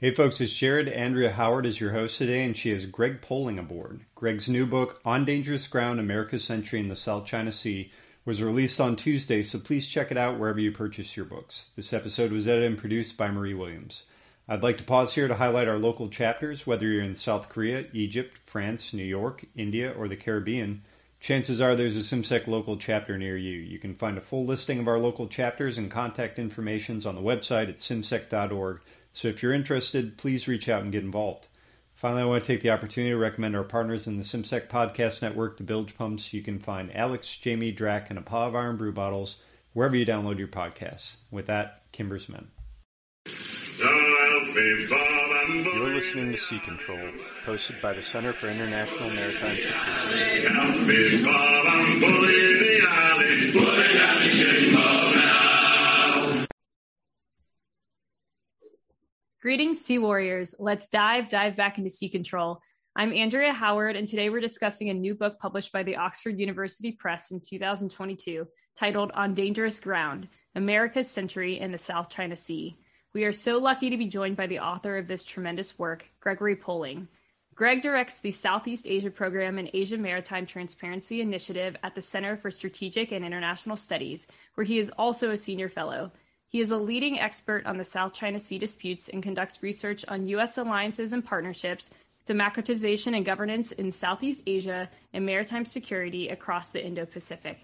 Hey folks, it's Jared. Andrea Howard is your host today, and she has Greg Poling aboard. Greg's new book, On Dangerous Ground America's Century in the South China Sea, was released on Tuesday, so please check it out wherever you purchase your books. This episode was edited and produced by Marie Williams. I'd like to pause here to highlight our local chapters, whether you're in South Korea, Egypt, France, New York, India, or the Caribbean. Chances are there's a CIMSEC local chapter near you. You can find a full listing of our local chapters and contact information on the website at cimsec.org so if you're interested, please reach out and get involved. Finally, I want to take the opportunity to recommend our partners in the CIMSEC Podcast Network, the Bilge Pumps. You can find Alex, Jamie, Drac, and a Paw of Iron Brew Bottles wherever you download your podcasts. With that, Kimber's Men. You're listening to Sea Control, hosted by the Center for International Maritime Security. Greetings, Sea Warriors. Let's dive, dive back into sea control. I'm Andrea Howard, and today we're discussing a new book published by the Oxford University Press in 2022 titled On Dangerous Ground America's Century in the South China Sea. We are so lucky to be joined by the author of this tremendous work, Gregory Poling. Greg directs the Southeast Asia Program and Asia Maritime Transparency Initiative at the Center for Strategic and International Studies, where he is also a senior fellow. He is a leading expert on the South China Sea disputes and conducts research on U.S. alliances and partnerships, democratization and governance in Southeast Asia, and maritime security across the Indo Pacific.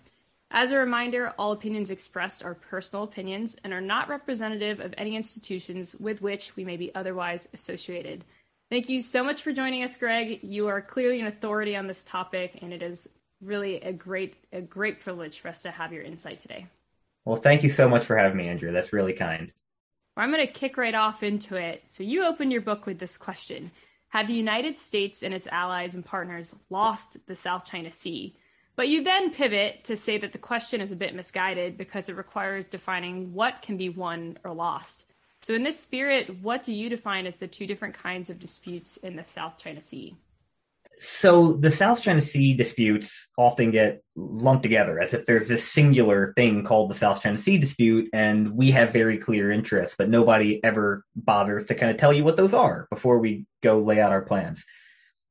As a reminder, all opinions expressed are personal opinions and are not representative of any institutions with which we may be otherwise associated. Thank you so much for joining us, Greg. You are clearly an authority on this topic, and it is really a great a great privilege for us to have your insight today. Well, thank you so much for having me, Andrew. That's really kind. Well, I'm going to kick right off into it. So, you open your book with this question Have the United States and its allies and partners lost the South China Sea? But you then pivot to say that the question is a bit misguided because it requires defining what can be won or lost. So, in this spirit, what do you define as the two different kinds of disputes in the South China Sea? So the South China Sea disputes often get lumped together as if there's this singular thing called the South China Sea dispute, and we have very clear interests, but nobody ever bothers to kind of tell you what those are before we go lay out our plans.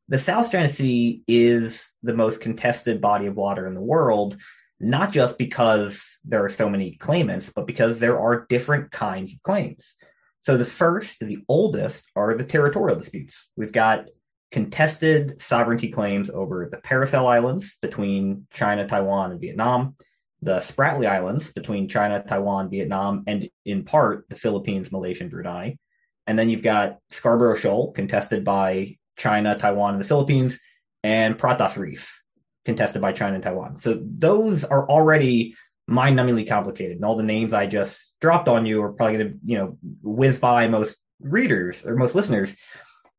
The South China Sea is the most contested body of water in the world, not just because there are so many claimants, but because there are different kinds of claims. So the first, the oldest, are the territorial disputes. We've got contested sovereignty claims over the Paracel Islands between China, Taiwan, and Vietnam, the Spratly Islands between China, Taiwan, Vietnam, and in part the Philippines, Malaysia, and Brunei. And then you've got Scarborough Shoal, contested by China, Taiwan, and the Philippines, and Pratas Reef, contested by China and Taiwan. So those are already mind-numbingly complicated, and all the names I just dropped on you are probably going to, you know, whiz by most readers or most listeners.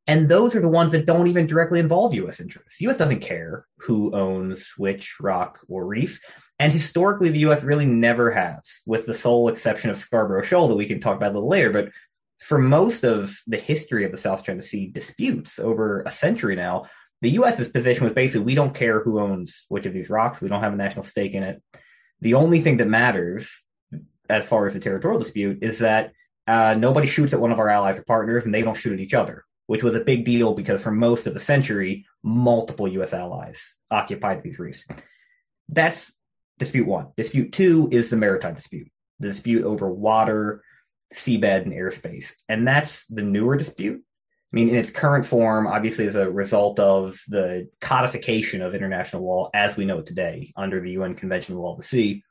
And those are the ones that don't even directly involve U.S. interests. U.S. doesn't care who owns which rock or reef. And historically, the U.S. really never has, with the sole exception of Scarborough Shoal that we can talk about a little later. But for most of the history of the South China Sea disputes over a century now, the U.S.'s position was basically we don't care who owns which of these rocks. We don't have a national stake in it. The only thing that matters, as far as the territorial dispute, is that uh, nobody shoots at one of our allies or partners, and they don't shoot at each other which was a big deal because for most of the century, multiple U.S. allies occupied these reefs. That's dispute one. Dispute two is the maritime dispute, the dispute over water, seabed, and airspace. And that's the newer dispute. I mean, in its current form, obviously, as a result of the codification of international law as we know it today under the UN Convention on the Law of the Sea.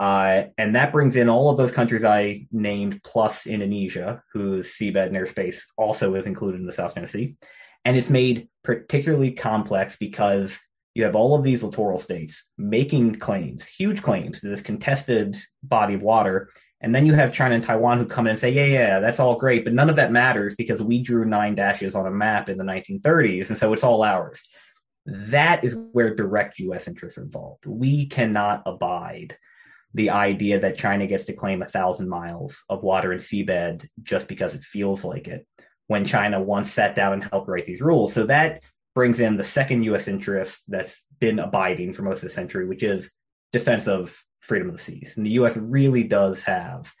Uh, and that brings in all of those countries I named plus Indonesia, whose seabed and airspace also is included in the South China Sea. And it's made particularly complex because you have all of these littoral states making claims, huge claims to this contested body of water. And then you have China and Taiwan who come in and say, yeah, yeah, that's all great, but none of that matters because we drew nine dashes on a map in the 1930s, and so it's all ours. That is where direct U.S. interests are involved. We cannot abide the idea that China gets to claim a thousand miles of water and seabed just because it feels like it when China once sat down and helped write these rules. So that brings in the second U.S. interest that's been abiding for most of the century, which is defense of freedom of the seas. And the U.S. really does have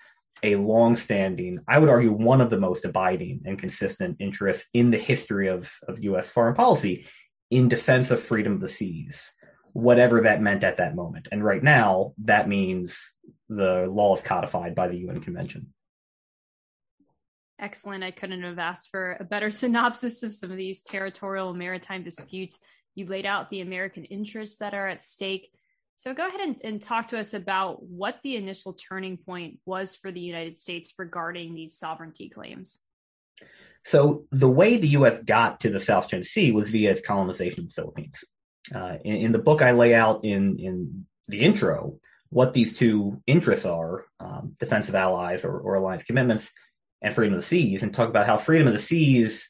a long-standing, I would argue, one of the most abiding and consistent interests in the history of, of U.S. foreign policy in defense of freedom of the seas, whatever that meant at that moment. And right now, that means the law is codified by the UN Convention. Excellent. I couldn't have asked for a better synopsis of some of these territorial maritime disputes. You laid out the American interests that are at stake. So go ahead and, and, talk to us about what the initial turning point was for the United States regarding these sovereignty claims. So the way the U.S. got to the South China Sea was via its colonization of the Philippines. Uh, in, in, the book, I lay out in in the intro what these two interests are: um, defensive allies or, or alliance commitments, and freedom of the seas, and talk about how freedom of the seas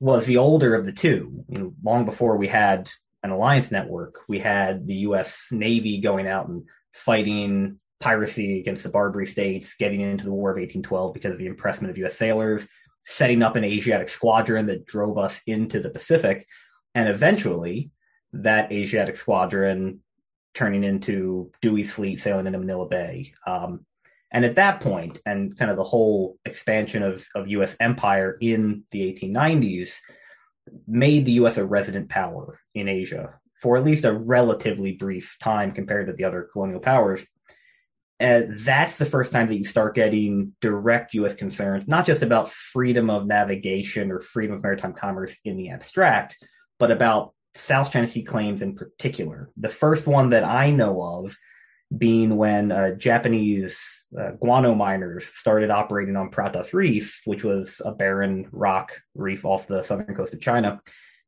was the older of the two. You know, long before we had an alliance network, we had the U.S. Navy going out and fighting piracy against the Barbary states, getting into the War of 1812 because of the impressment of U.S. sailors, setting up an Asiatic squadron that drove us into the Pacific, and eventually that Asiatic squadron turning into Dewey's fleet sailing into Manila Bay. Um, and at that point, and kind of the whole expansion of, of U.S. empire in the 1890s, made the U.S. a resident power in Asia for at least a relatively brief time compared to the other colonial powers. That's the first time that you start getting direct U.S. concerns, not just about freedom of navigation or freedom of maritime commerce in the abstract, but about South China Sea claims in particular. The first one that I know of being when uh, Japanese uh, guano miners started operating on Pratas Reef, which was a barren rock reef off the southern coast of China.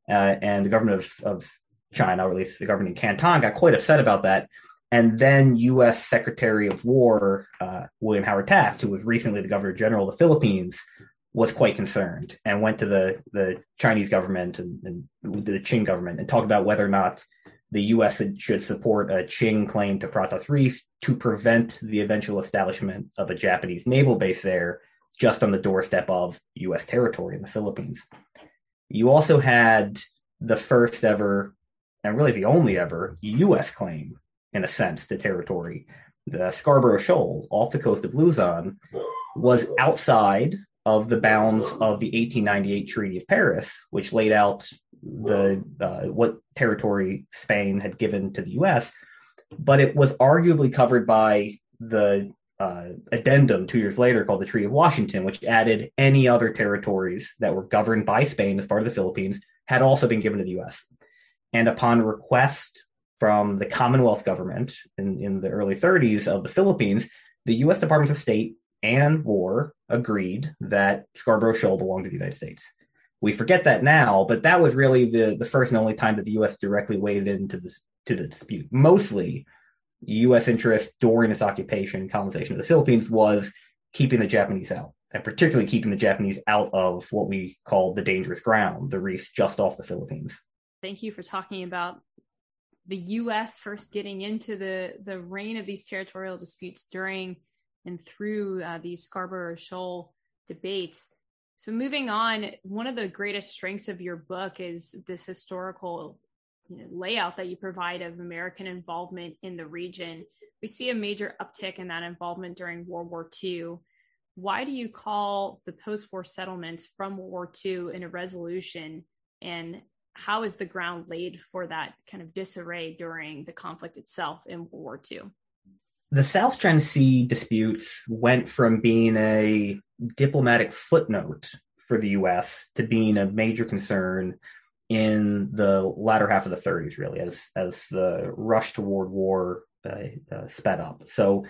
Uh, and the government of, of China, or at least the government in Canton, got quite upset about that. And then U.S. Secretary of War uh, William Howard Taft, who was recently the Governor General of the Philippines, was quite concerned and went to the, the Chinese government and, and the Qing government and talked about whether or not the U.S. should support a Qing claim to Pratas Reef to prevent the eventual establishment of a Japanese naval base there, just on the doorstep of U.S. territory in the Philippines. You also had the first ever, and really the only ever, U.S. claim, in a sense, to territory. The Scarborough Shoal off the coast of Luzon was outside of the bounds of the 1898 Treaty of Paris, which laid out the uh, what territory Spain had given to the U.S., but it was arguably covered by the uh, addendum two years later called the Treaty of Washington, which added any other territories that were governed by Spain as part of the Philippines had also been given to the U.S. And upon request from the Commonwealth government in, in the early 30s of the Philippines, the U.S. Department of State and War agreed that Scarborough Shoal belonged to the United States. We forget that now, but that was really the, the first and only time that the U.S. directly waded into this to the dispute. Mostly, U.S. interest during its occupation and colonization of the Philippines was keeping the Japanese out, and particularly keeping the Japanese out of what we call the dangerous ground, the reefs just off the Philippines. Thank you for talking about the U.S. first getting into the the reign of these territorial disputes during and through uh, these Scarborough Shoal debates. So, moving on, one of the greatest strengths of your book is this historical you know, layout that you provide of American involvement in the region. We see a major uptick in that involvement during World War II. Why do you call the post war settlements from World War II in a resolution? And how is the ground laid for that kind of disarray during the conflict itself in World War II? The South China Sea disputes went from being a diplomatic footnote for the U.S. to being a major concern in the latter half of the 30s, really, as as the rush toward war uh, uh, sped up. So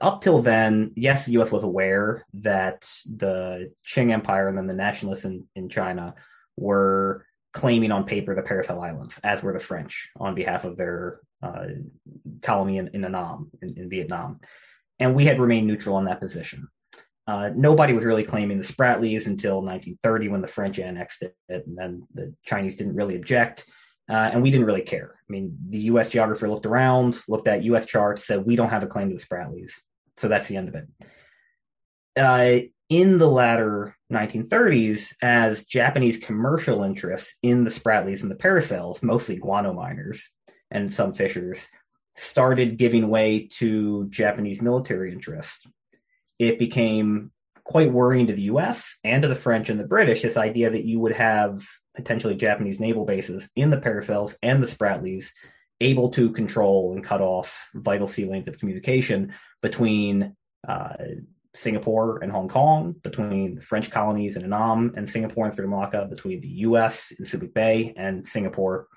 up till then, yes, the U.S. was aware that the Qing Empire and then the nationalists in, in China were claiming on paper the Paracel Islands, as were the French on behalf of their uh, colony in, in Annam, in, in Vietnam. And we had remained neutral in that position. Uh, nobody was really claiming the Spratlys until 1930 when the French annexed it, and then the Chinese didn't really object, uh, and we didn't really care. I mean, the U.S. geographer looked around, looked at U.S. charts, said we don't have a claim to the Spratlys, so that's the end of it. Uh, in the latter 1930s, as Japanese commercial interests in the Spratlys and the Paracels, mostly guano miners and some fishers, started giving way to Japanese military interests it became quite worrying to the US and to the French and the British this idea that you would have potentially Japanese naval bases in the Paracels and the Spratlys able to control and cut off vital sea lanes of communication between uh, Singapore and Hong Kong, between French colonies in Annam and Singapore and Third Malacca, between the US in Subic Bay and Singapore.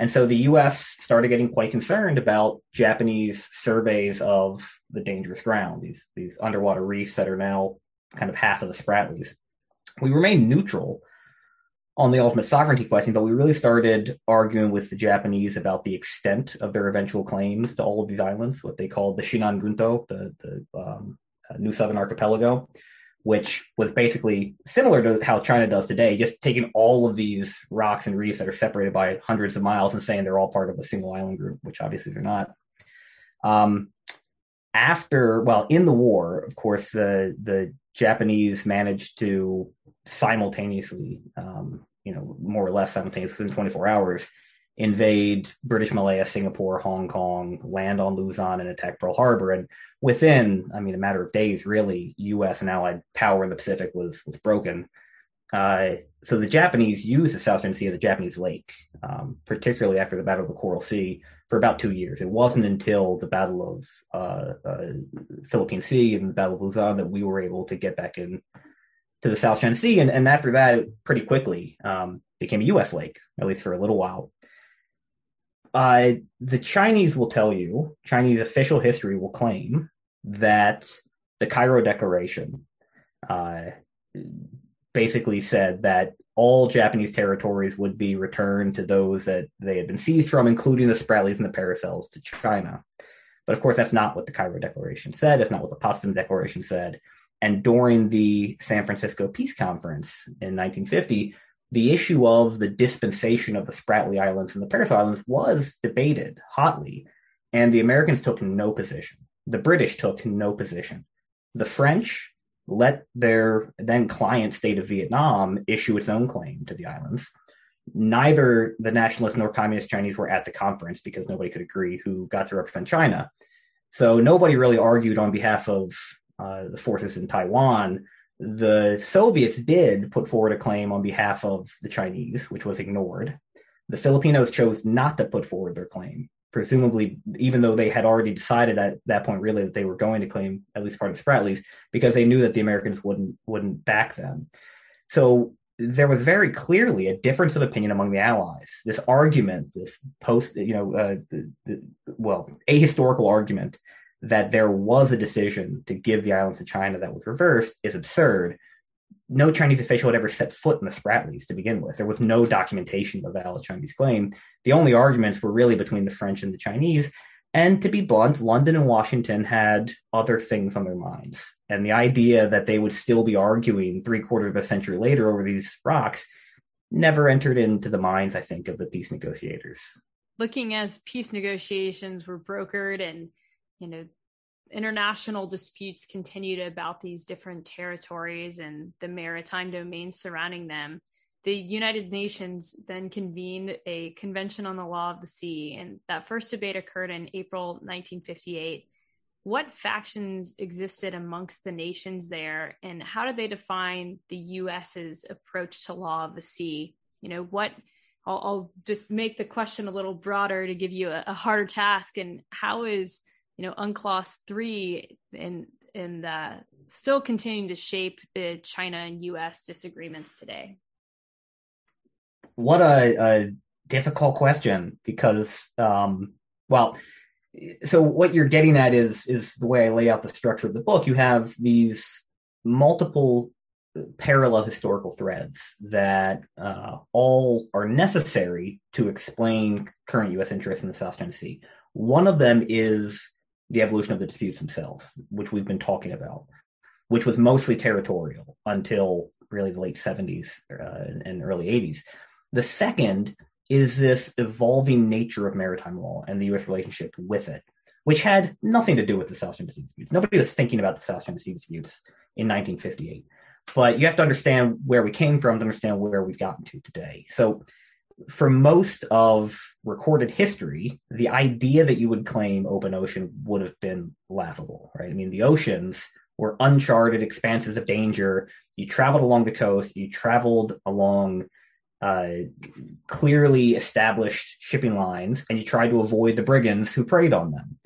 And so the US started getting quite concerned about Japanese surveys of the dangerous ground, these, these underwater reefs that are now kind of half of the Spratlys. We remained neutral on the ultimate sovereignty question, but we really started arguing with the Japanese about the extent of their eventual claims to all of these islands, what they called the Shinan Gunto, the, the um, uh, New Southern Archipelago, which was basically similar to how China does today, just taking all of these rocks and reefs that are separated by hundreds of miles and saying they're all part of a single island group, which obviously they're not. Um, after, well, in the war, of course, the the Japanese managed to simultaneously, um, you know, more or less simultaneously within 24 hours, invade British Malaya, Singapore, Hong Kong, land on Luzon, and attack Pearl Harbor. And within, I mean, a matter of days, really, U.S. and Allied power in the Pacific was was broken. Uh, so the Japanese used the South China Sea as a Japanese lake, um, particularly after the Battle of the Coral Sea, for about two years. It wasn't until the Battle of uh, uh, Philippine Sea and the Battle of Luzon that we were able to get back in to the South China Sea, and, and after that, pretty quickly um, became a U.S. lake, at least for a little while. Uh, the Chinese will tell you, Chinese official history will claim that the Cairo Declaration uh, basically said that all Japanese territories would be returned to those that they had been seized from, including the Spratlys and the Paracels to China. But of course, that's not what the Cairo Declaration said. It's not what the Potsdam Declaration said. And during the San Francisco Peace Conference in 1950, the issue of the dispensation of the Spratly Islands and the Paracel Islands was debated hotly, and the Americans took no position. The British took no position. The French let their then client state of Vietnam issue its own claim to the islands. Neither the nationalist nor communist Chinese were at the conference because nobody could agree who got to represent China. So nobody really argued on behalf of uh, the forces in Taiwan the Soviets did put forward a claim on behalf of the Chinese, which was ignored. The Filipinos chose not to put forward their claim, presumably, even though they had already decided at that point, really, that they were going to claim at least part of the Spratlys, because they knew that the Americans wouldn't wouldn't back them. So there was very clearly a difference of opinion among the Allies. This argument, this post, you know, uh, the, the, well, a historical argument that there was a decision to give the islands to China that was reversed is absurd. No Chinese official had ever set foot in the Spratlys to begin with. There was no documentation of a valid Chinese claim. The only arguments were really between the French and the Chinese. And to be blunt, London and Washington had other things on their minds. And the idea that they would still be arguing three quarters of a century later over these rocks never entered into the minds, I think, of the peace negotiators. Looking as peace negotiations were brokered and you know international disputes continued about these different territories and the maritime domains surrounding them the united nations then convened a convention on the law of the sea and that first debate occurred in april 1958 what factions existed amongst the nations there and how did they define the us's approach to law of the sea you know what I'll, I'll, just make the question a little broader to give you a, a harder task. And how is you know UNCLOS three and and still continuing to shape the China and U.S. disagreements today? What a, a difficult question because, um, well, so what you're getting at is is the way I lay out the structure of the book. You have these multiple parallel historical threads that uh, all are necessary to explain current U.S. interests in the South China Sea. One of them is the evolution of the disputes themselves, which we've been talking about, which was mostly territorial until really the late 70s uh, and early 80s. The second is this evolving nature of maritime law and the U.S. relationship with it, which had nothing to do with the South China Sea disputes. Nobody was thinking about the South China Sea disputes in 1958. But you have to understand where we came from to understand where we've gotten to today. So for most of recorded history, the idea that you would claim open ocean would have been laughable, right? I mean, the oceans were uncharted expanses of danger. You traveled along the coast, you traveled along uh, clearly established shipping lines, and you tried to avoid the brigands who preyed on them.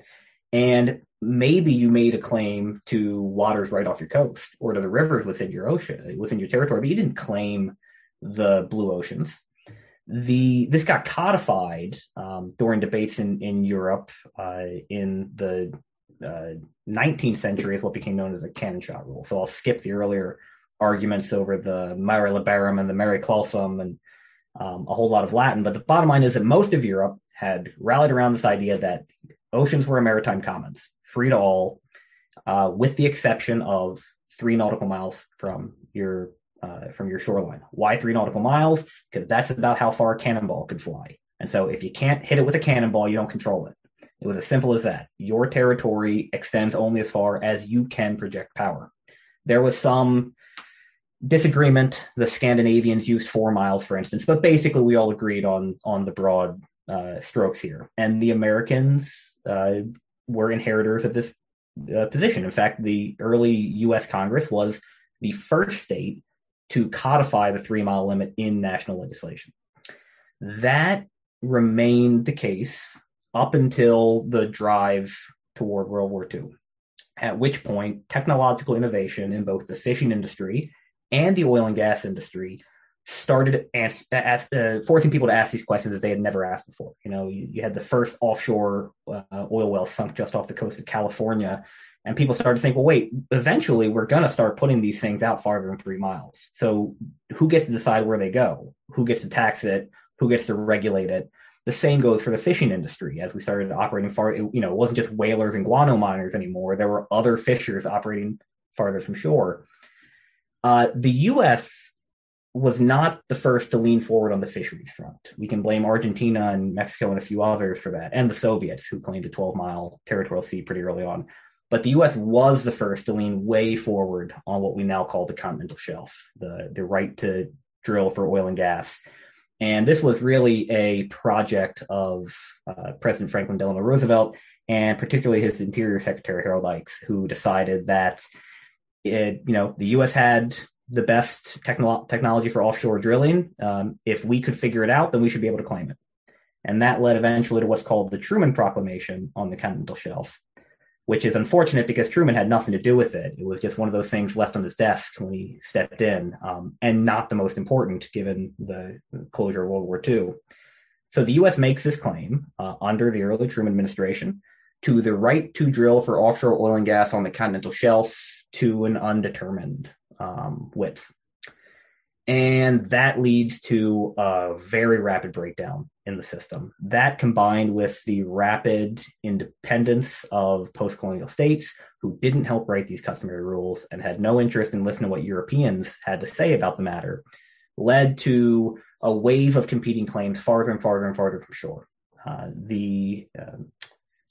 And maybe you made a claim to waters right off your coast or to the rivers within your ocean, within your territory, but you didn't claim the blue oceans. The this got codified um, during debates in in Europe uh, in the uh, 19th century is what became known as a cannon shot rule. So I'll skip the earlier arguments over the Mare Liberum and the Mare Clausum and um, a whole lot of Latin. But the bottom line is that most of Europe had rallied around this idea that oceans were a maritime commons, free to all, uh, with the exception of three nautical miles from your uh, from your shoreline. Why three nautical miles? Because that's about how far a cannonball could fly. And so if you can't hit it with a cannonball, you don't control it. It was as simple as that. Your territory extends only as far as you can project power. There was some disagreement. The Scandinavians used four miles, for instance, but basically we all agreed on on the broad uh, strokes here. And the Americans uh, were inheritors of this uh, position. In fact, the early U.S. Congress was the first state to codify the three mile limit in national legislation. That remained the case up until the drive toward World War II, at which point technological innovation in both the fishing industry and the oil and gas industry started uh, forcing people to ask these questions that they had never asked before. You know, you, you had the first offshore uh, oil well sunk just off the coast of California, and people started to think, well, wait, eventually we're going to start putting these things out farther than three miles. So who gets to decide where they go? Who gets to tax it? Who gets to regulate it? The same goes for the fishing industry. As we started operating far, you know, it wasn't just whalers and guano miners anymore. There were other fishers operating farther from shore. Uh, the U.S. was not the first to lean forward on the fisheries front. We can blame Argentina and Mexico and a few others for that, and the Soviets, who claimed a 12 mile territorial sea pretty early on. But the U.S. was the first to lean way forward on what we now call the continental shelf, the, the right to drill for oil and gas. And this was really a project of uh, President Franklin Delano Roosevelt and particularly his Interior Secretary Harold Ickes, who decided that it, you know, the U.S. had the best technolo- technology for offshore drilling. Um, if we could figure it out, then we should be able to claim it. And that led eventually to what's called the Truman Proclamation on the continental shelf, which is unfortunate because Truman had nothing to do with it. It was just one of those things left on his desk when he stepped in, um, and not the most important given the closure of World War II. So the U.S. makes this claim uh, under the early Truman administration to the right to drill for offshore oil and gas on the continental shelf to an undetermined um, width. And that leads to a very rapid breakdown in the system. That combined with the rapid independence of post colonial states who didn't help write these customary rules and had no interest in listening to what Europeans had to say about the matter led to a wave of competing claims farther and farther and farther from shore. Uh, the uh,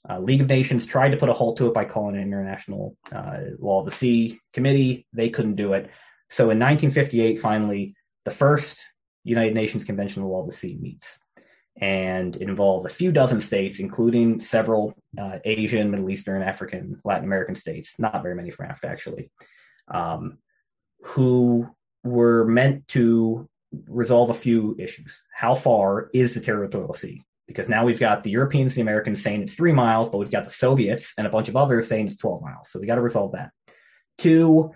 uh, League of Nations tried to put a halt to it by calling an international uh, law of the sea committee. They couldn't do it. So in 1958, finally, the first United Nations Convention on the Law of the Sea meets. And it involves a few dozen states, including several uh, Asian, Middle Eastern, African, Latin American states, not very many from Africa, actually, um, who were meant to resolve a few issues. How far is the territorial sea? because now we've got the Europeans, and the Americans saying it's three miles, but we've got the Soviets and a bunch of others saying it's 12 miles. So we got to resolve that. Two,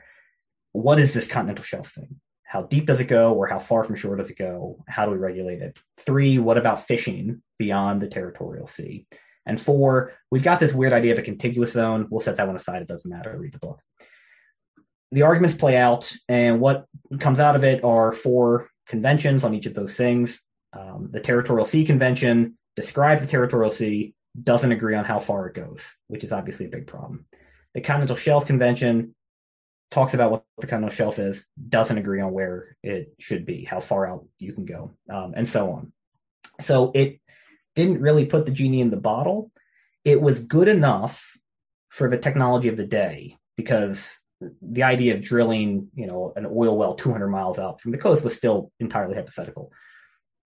what is this continental shelf thing? How deep does it go or how far from shore does it go? How do we regulate it? Three, what about fishing beyond the territorial sea? And four, we've got this weird idea of a contiguous zone. We'll set that one aside. It doesn't matter. Read the book. The arguments play out, and what comes out of it are four conventions on each of those things. Um, the Territorial Sea Convention describes the territorial sea, doesn't agree on how far it goes, which is obviously a big problem. The Continental Shelf Convention talks about what the continental shelf is, doesn't agree on where it should be, how far out you can go, um, and so on. So it didn't really put the genie in the bottle. It was good enough for the technology of the day because the idea of drilling, you know, an oil well 200 miles out from the coast was still entirely hypothetical.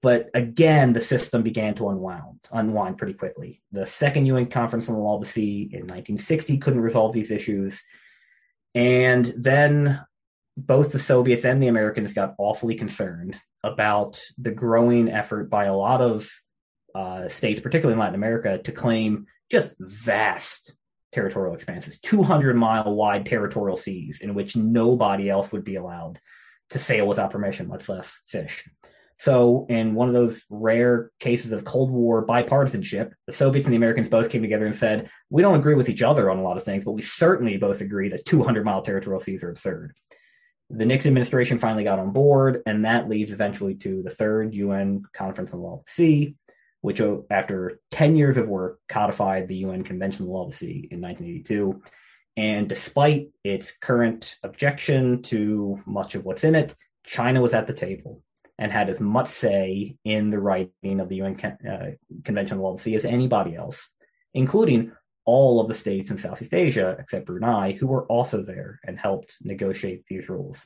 But again, the system began to unwind, unwind pretty quickly. The second UN Conference on the Law of the Sea in 1960 couldn't resolve these issues. And then both the Soviets and the Americans got awfully concerned about the growing effort by a lot of uh, states, particularly in Latin America, to claim just vast territorial expanses, 200 mile wide territorial seas in which nobody else would be allowed to sail without permission, much less fish. So, in one of those rare cases of Cold War bipartisanship, the Soviets and the Americans both came together and said, We don't agree with each other on a lot of things, but we certainly both agree that 200 mile territorial seas are absurd. The Nixon administration finally got on board, and that leads eventually to the third UN Conference on the Law of the Sea, which, uh, after 10 years of work, codified the UN Convention on the Law of the Sea in 1982. And despite its current objection to much of what's in it, China was at the table and had as much say in the writing of the UN uh, Convention on the Law of the Sea as anybody else, including all of the states in Southeast Asia, except Brunei, who were also there and helped negotiate these rules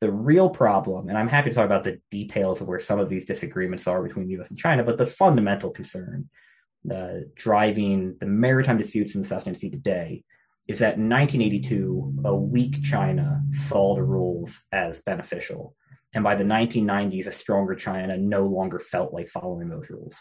the real problem, and I'm happy to talk about the details of where some of these disagreements are between the US and China, but the fundamental concern uh, driving the maritime disputes in the South China Sea today is that in 1982, a weak China saw the rules as beneficial. And by the 1990s, a stronger China no longer felt like following those rules.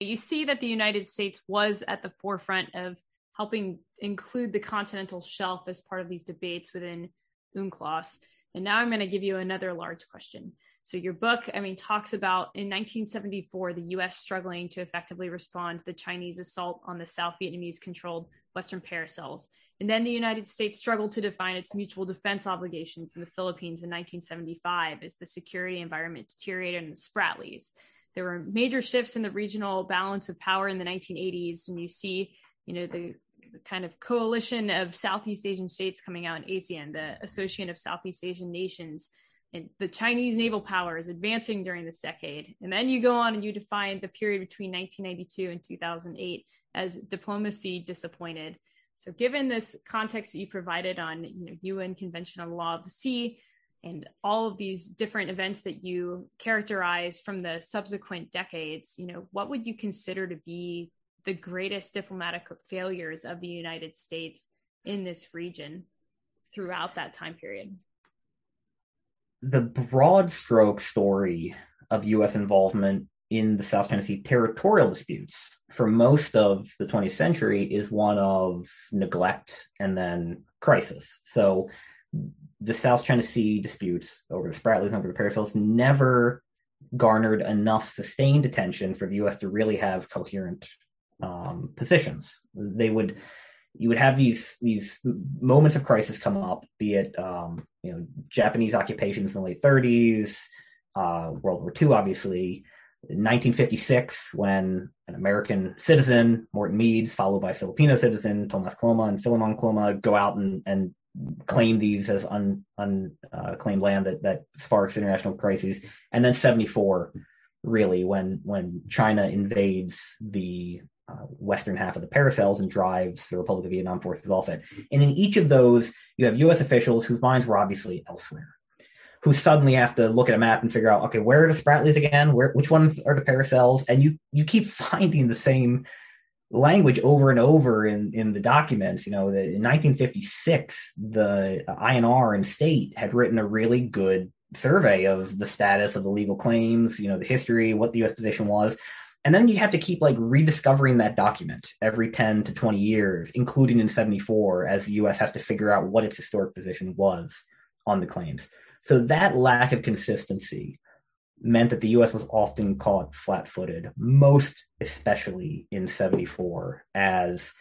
You see that the United States was at the forefront of helping include the continental shelf as part of these debates within UNCLOS. And now I'm going to give you another large question. So your book, I mean, talks about in 1974, the US struggling to effectively respond to the Chinese assault on the South Vietnamese controlled Western paracels. And then the United States struggled to define its mutual defense obligations in the Philippines in 1975 as the security environment deteriorated in the Spratlys. There were major shifts in the regional balance of power in the 1980s, and you see, you know, the kind of coalition of Southeast Asian states coming out in ASEAN, the Association of Southeast Asian Nations, and the Chinese naval power is advancing during this decade. And then you go on and you define the period between 1992 and 2008 as diplomacy disappointed. So, given this context that you provided on you know, UN Convention on the Law of the Sea and all of these different events that you characterize from the subsequent decades, you know, what would you consider to be the greatest diplomatic failures of the United States in this region throughout that time period. The broad stroke story of U.S. involvement in the South China Sea territorial disputes for most of the 20th century is one of neglect and then crisis. So the South China Sea disputes over the Spratlys and over the Paracels never garnered enough sustained attention for the U.S. to really have coherent um, positions. They would you would have these these moments of crisis come up, be it um, you know Japanese occupations in the late 30s, uh, World War II, obviously. 1956, when an American citizen, Morton Meads, followed by Filipino citizen Tomas Cloma and Filemon Cloma, go out and, and claim these as unclaimed un, uh, land that, that sparks international crises. And then 74, really, when when China invades the uh, western half of the Paracels and drives the Republic of Vietnam forces off it. And in each of those, you have U.S. officials whose minds were obviously elsewhere, who suddenly have to look at a map and figure out, okay, where are the Spratlys again? Where which ones are the Paracels? And you you keep finding the same language over and over in in the documents. You know, that in 1956, the INR and state had written a really good survey of the status of the legal claims, you know, the history, what the U.S. position was. And then you have to keep like rediscovering that document every 10 to 20 years, including in 74, as the US has to figure out what its historic position was on the claims. So that lack of consistency meant that the US was often caught flat footed, most especially in 74, as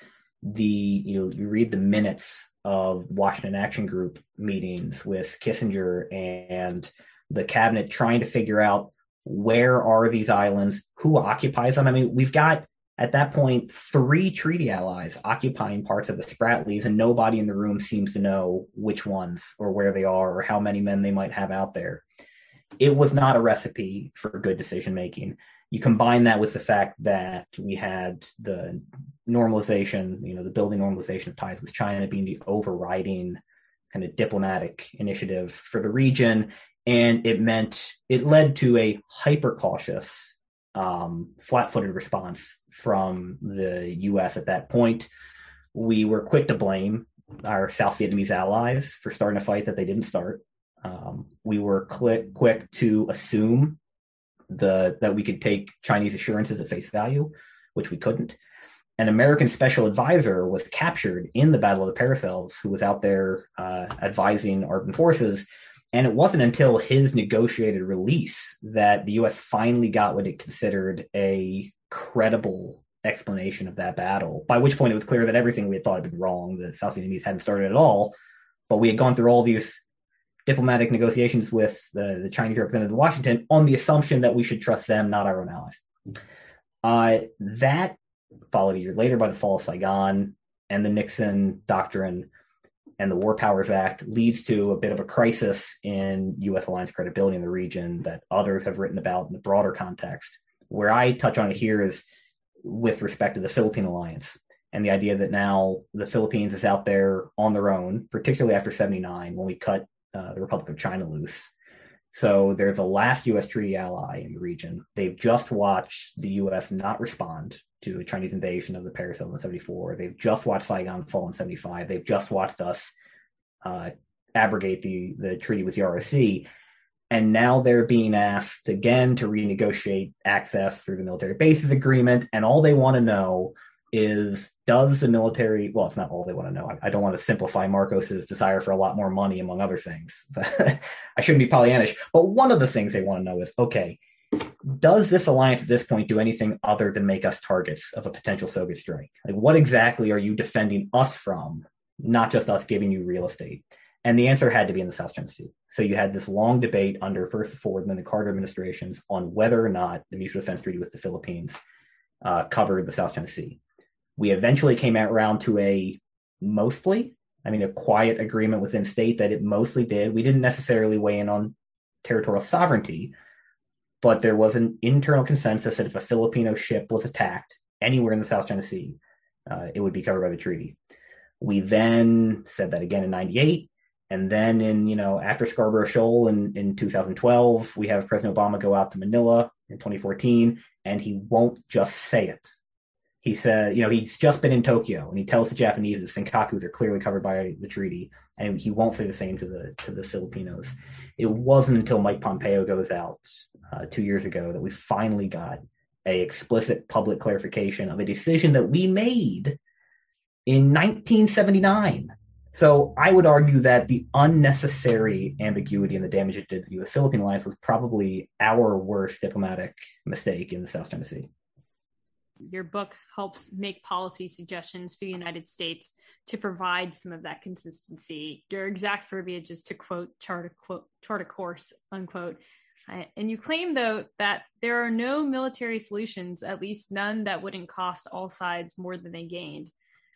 the you know, you read the minutes of Washington Action Group meetings with Kissinger and the cabinet trying to figure out where are these islands? Who occupies them? I mean, we've got at that point three treaty allies occupying parts of the Spratlys, and nobody in the room seems to know which ones or where they are or how many men they might have out there. It was not a recipe for good decision making. You combine that with the fact that we had the normalization, you know, the building normalization of ties with China being the overriding kind of diplomatic initiative for the region and it meant it led to a hyper cautious, um, flat footed response from the U.S. at that point. We were quick to blame our South Vietnamese allies for starting a fight that they didn't start. Um, we were quick, quick to assume the that we could take Chinese assurances at face value, which we couldn't. An American special advisor was captured in the Battle of the Paracels, who was out there uh, advising Armed forces. And it wasn't until his negotiated release that the U.S. finally got what it considered a credible explanation of that battle. By which point it was clear that everything we had thought had been wrong. The South Vietnamese hadn't started at all, but we had gone through all these diplomatic negotiations with the, the Chinese representative in Washington on the assumption that we should trust them, not our own allies. Uh, that followed a year later by the fall of Saigon and the Nixon doctrine and the War Powers Act leads to a bit of a crisis in U.S. alliance credibility in the region that others have written about in the broader context. Where I touch on it here is with respect to the Philippine alliance and the idea that now the Philippines is out there on their own, particularly after 79 when we cut uh, the Republic of China loose. So there's a last U.S. treaty ally in the region. They've just watched the U.S. not respond to a Chinese invasion of the Paracels in 74. They've just watched Saigon fall in 75. They've just watched us uh, abrogate the, the treaty with the ROC. And now they're being asked again to renegotiate access through the military bases agreement. And all they want to know is does the military, well, it's not all they want to know. I, I don't want to simplify Marcos's desire for a lot more money, among other things. I shouldn't be Pollyannish. But one of the things they want to know is okay, does this alliance at this point do anything other than make us targets of a potential Soviet strike? Like, what exactly are you defending us from, not just us giving you real estate? And the answer had to be in the South China Sea. So you had this long debate under first Ford and then the Carter administrations on whether or not the mutual defense treaty with the Philippines uh, covered the South China Sea. We eventually came out around to a mostly, I mean, a quiet agreement within state that it mostly did. We didn't necessarily weigh in on territorial sovereignty, but there was an internal consensus that if a Filipino ship was attacked anywhere in the South China Sea, uh, it would be covered by the treaty. We then said that again in 98. And then in, you know, after Scarborough Shoal in, in 2012, we have President Obama go out to Manila in 2014, and he won't just say it. He said, you know, he's just been in Tokyo and he tells the Japanese that Senkakus are clearly covered by the treaty, and he won't say the same to the to the Filipinos. It wasn't until Mike Pompeo goes out uh, two years ago that we finally got a explicit public clarification of a decision that we made in 1979. So I would argue that the unnecessary ambiguity and the damage it did to the U.S. Philippine alliance was probably our worst diplomatic mistake in the South China Sea your book helps make policy suggestions for the United States to provide some of that consistency. Your exact verbiage is to quote chart a quote chart a course unquote. And you claim though that there are no military solutions, at least none that wouldn't cost all sides more than they gained.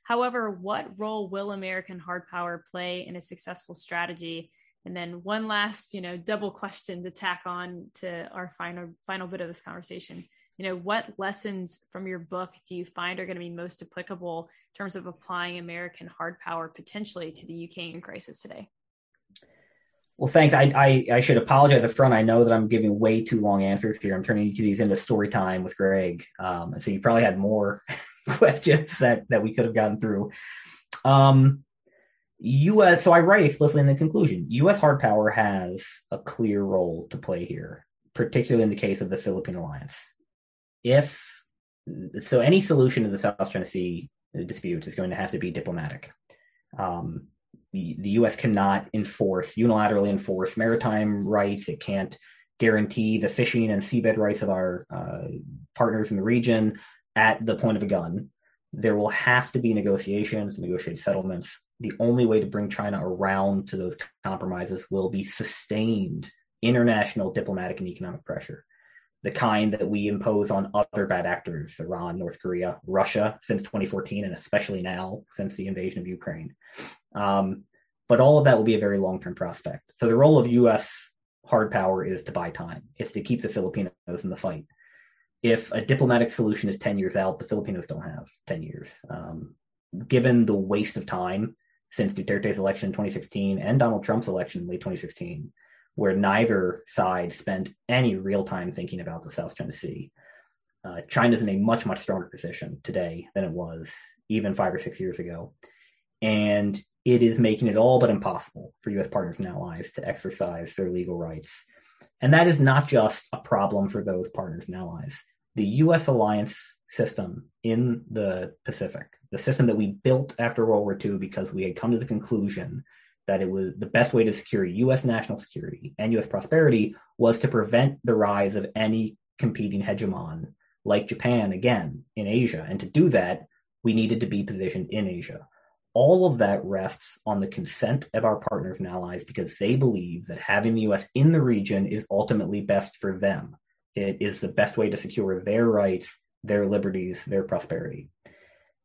However, what role will American hard power play in a successful strategy? And then one last, you know, double question to tack on to our final final bit of this conversation you know what lessons from your book do you find are going to be most applicable in terms of applying american hard power potentially to the ukrainian crisis today well thanks. I i, I should apologize up front. I know that i'm giving way too long answers here. I'm turning each of these into story time with greg. Um, so you probably had more questions that that we could have gotten through. Um us so i write explicitly in the conclusion us hard power has a clear role to play here particularly in the case of the philippine alliance. If so, any solution to the South China Sea dispute is going to have to be diplomatic. Um, the, U.S. cannot enforce unilaterally enforce maritime rights. It can't guarantee the fishing and seabed rights of our uh, partners in the region at the point of a gun. There will have to be negotiations, negotiated settlements. The only way to bring China around to those compromises will be sustained international diplomatic and economic pressure the kind that we impose on other bad actors, Iran, North Korea, Russia, since 2014, and especially now since the invasion of Ukraine. Um, but all of that will be a very long term prospect. So the role of U.S. hard power is to buy time, it's to keep the Filipinos in the fight. If a diplomatic solution is 10 years out, the Filipinos don't have 10 years. Um, given the waste of time since Duterte's election in 2016 and Donald Trump's election in late 2016, where neither side spent any real time thinking about the South China Sea. Uh, China's in a much, much stronger position today than it was even five or six years ago. And it is making it all but impossible for U.S. partners and allies to exercise their legal rights. And that is not just a problem for those partners and allies. The U.S. alliance system in the Pacific, the system that we built after World War II because we had come to the conclusion that it was the best way to secure U.S. national security and U.S. prosperity was to prevent the rise of any competing hegemon like Japan again in Asia. And to do that, we needed to be positioned in Asia. All of that rests on the consent of our partners and allies because they believe that having the US in the region is ultimately best for them. It is the best way to secure their rights, their liberties, their prosperity.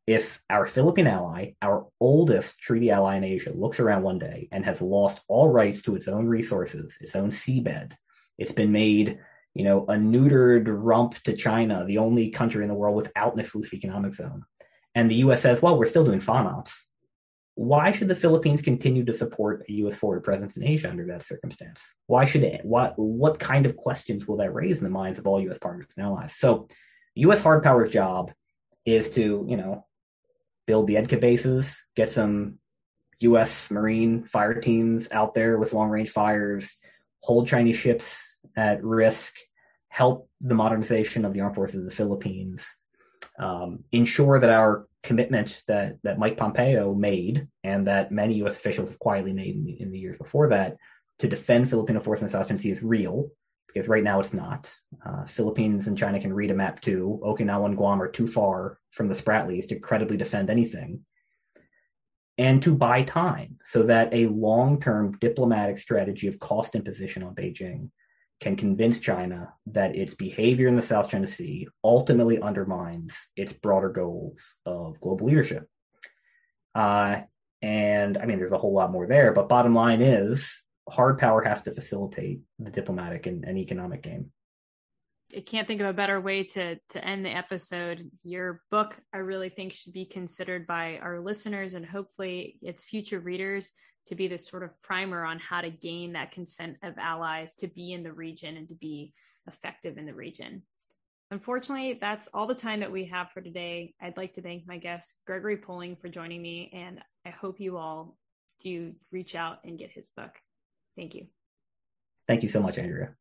If our Philippine ally, our oldest treaty ally in Asia, looks around one day and has lost all rights to its own resources, its own seabed, it's been made you know, a neutered rump to China, the only country in the world without an exclusive economic zone. And the U.S. says, well, we're still doing FONOPs. Why should the Philippines continue to support a U.S. forward presence in Asia under that circumstance? Why should it? What what kind of questions will that raise in the minds of all U.S. partners and allies? So, U.S. hard power's job is to, you know, build the EDCA bases, get some U.S. Marine fire teams out there with long range fires, hold Chinese ships at risk, help the modernization of the armed forces of the Philippines, um, ensure that our commitment that that Mike Pompeo made and that many U.S. officials have quietly made in the, in the years before that to defend Filipino forces in the South China Sea is real, because right now it's not. Uh, Philippines and China can read a map too. Okinawa and Guam are too far from the Spratlys to credibly defend anything. And to buy time so that a long term diplomatic strategy of cost imposition on Beijing can convince China that its behavior in the South China Sea ultimately undermines its broader goals of global leadership. Uh, and I mean, there's a whole lot more there, but bottom line is hard power has to facilitate the diplomatic and, and economic game. I can't think of a better way to to end the episode. Your book, I really think, should be considered by our listeners and hopefully its future readers to be this sort of primer on how to gain that consent of allies to be in the region and to be effective in the region. Unfortunately, that's all the time that we have for today. I'd like to thank my guest, Gregory Poling, for joining me, and I hope you all do reach out and get his book. Thank you. Thank you so much, Andrea.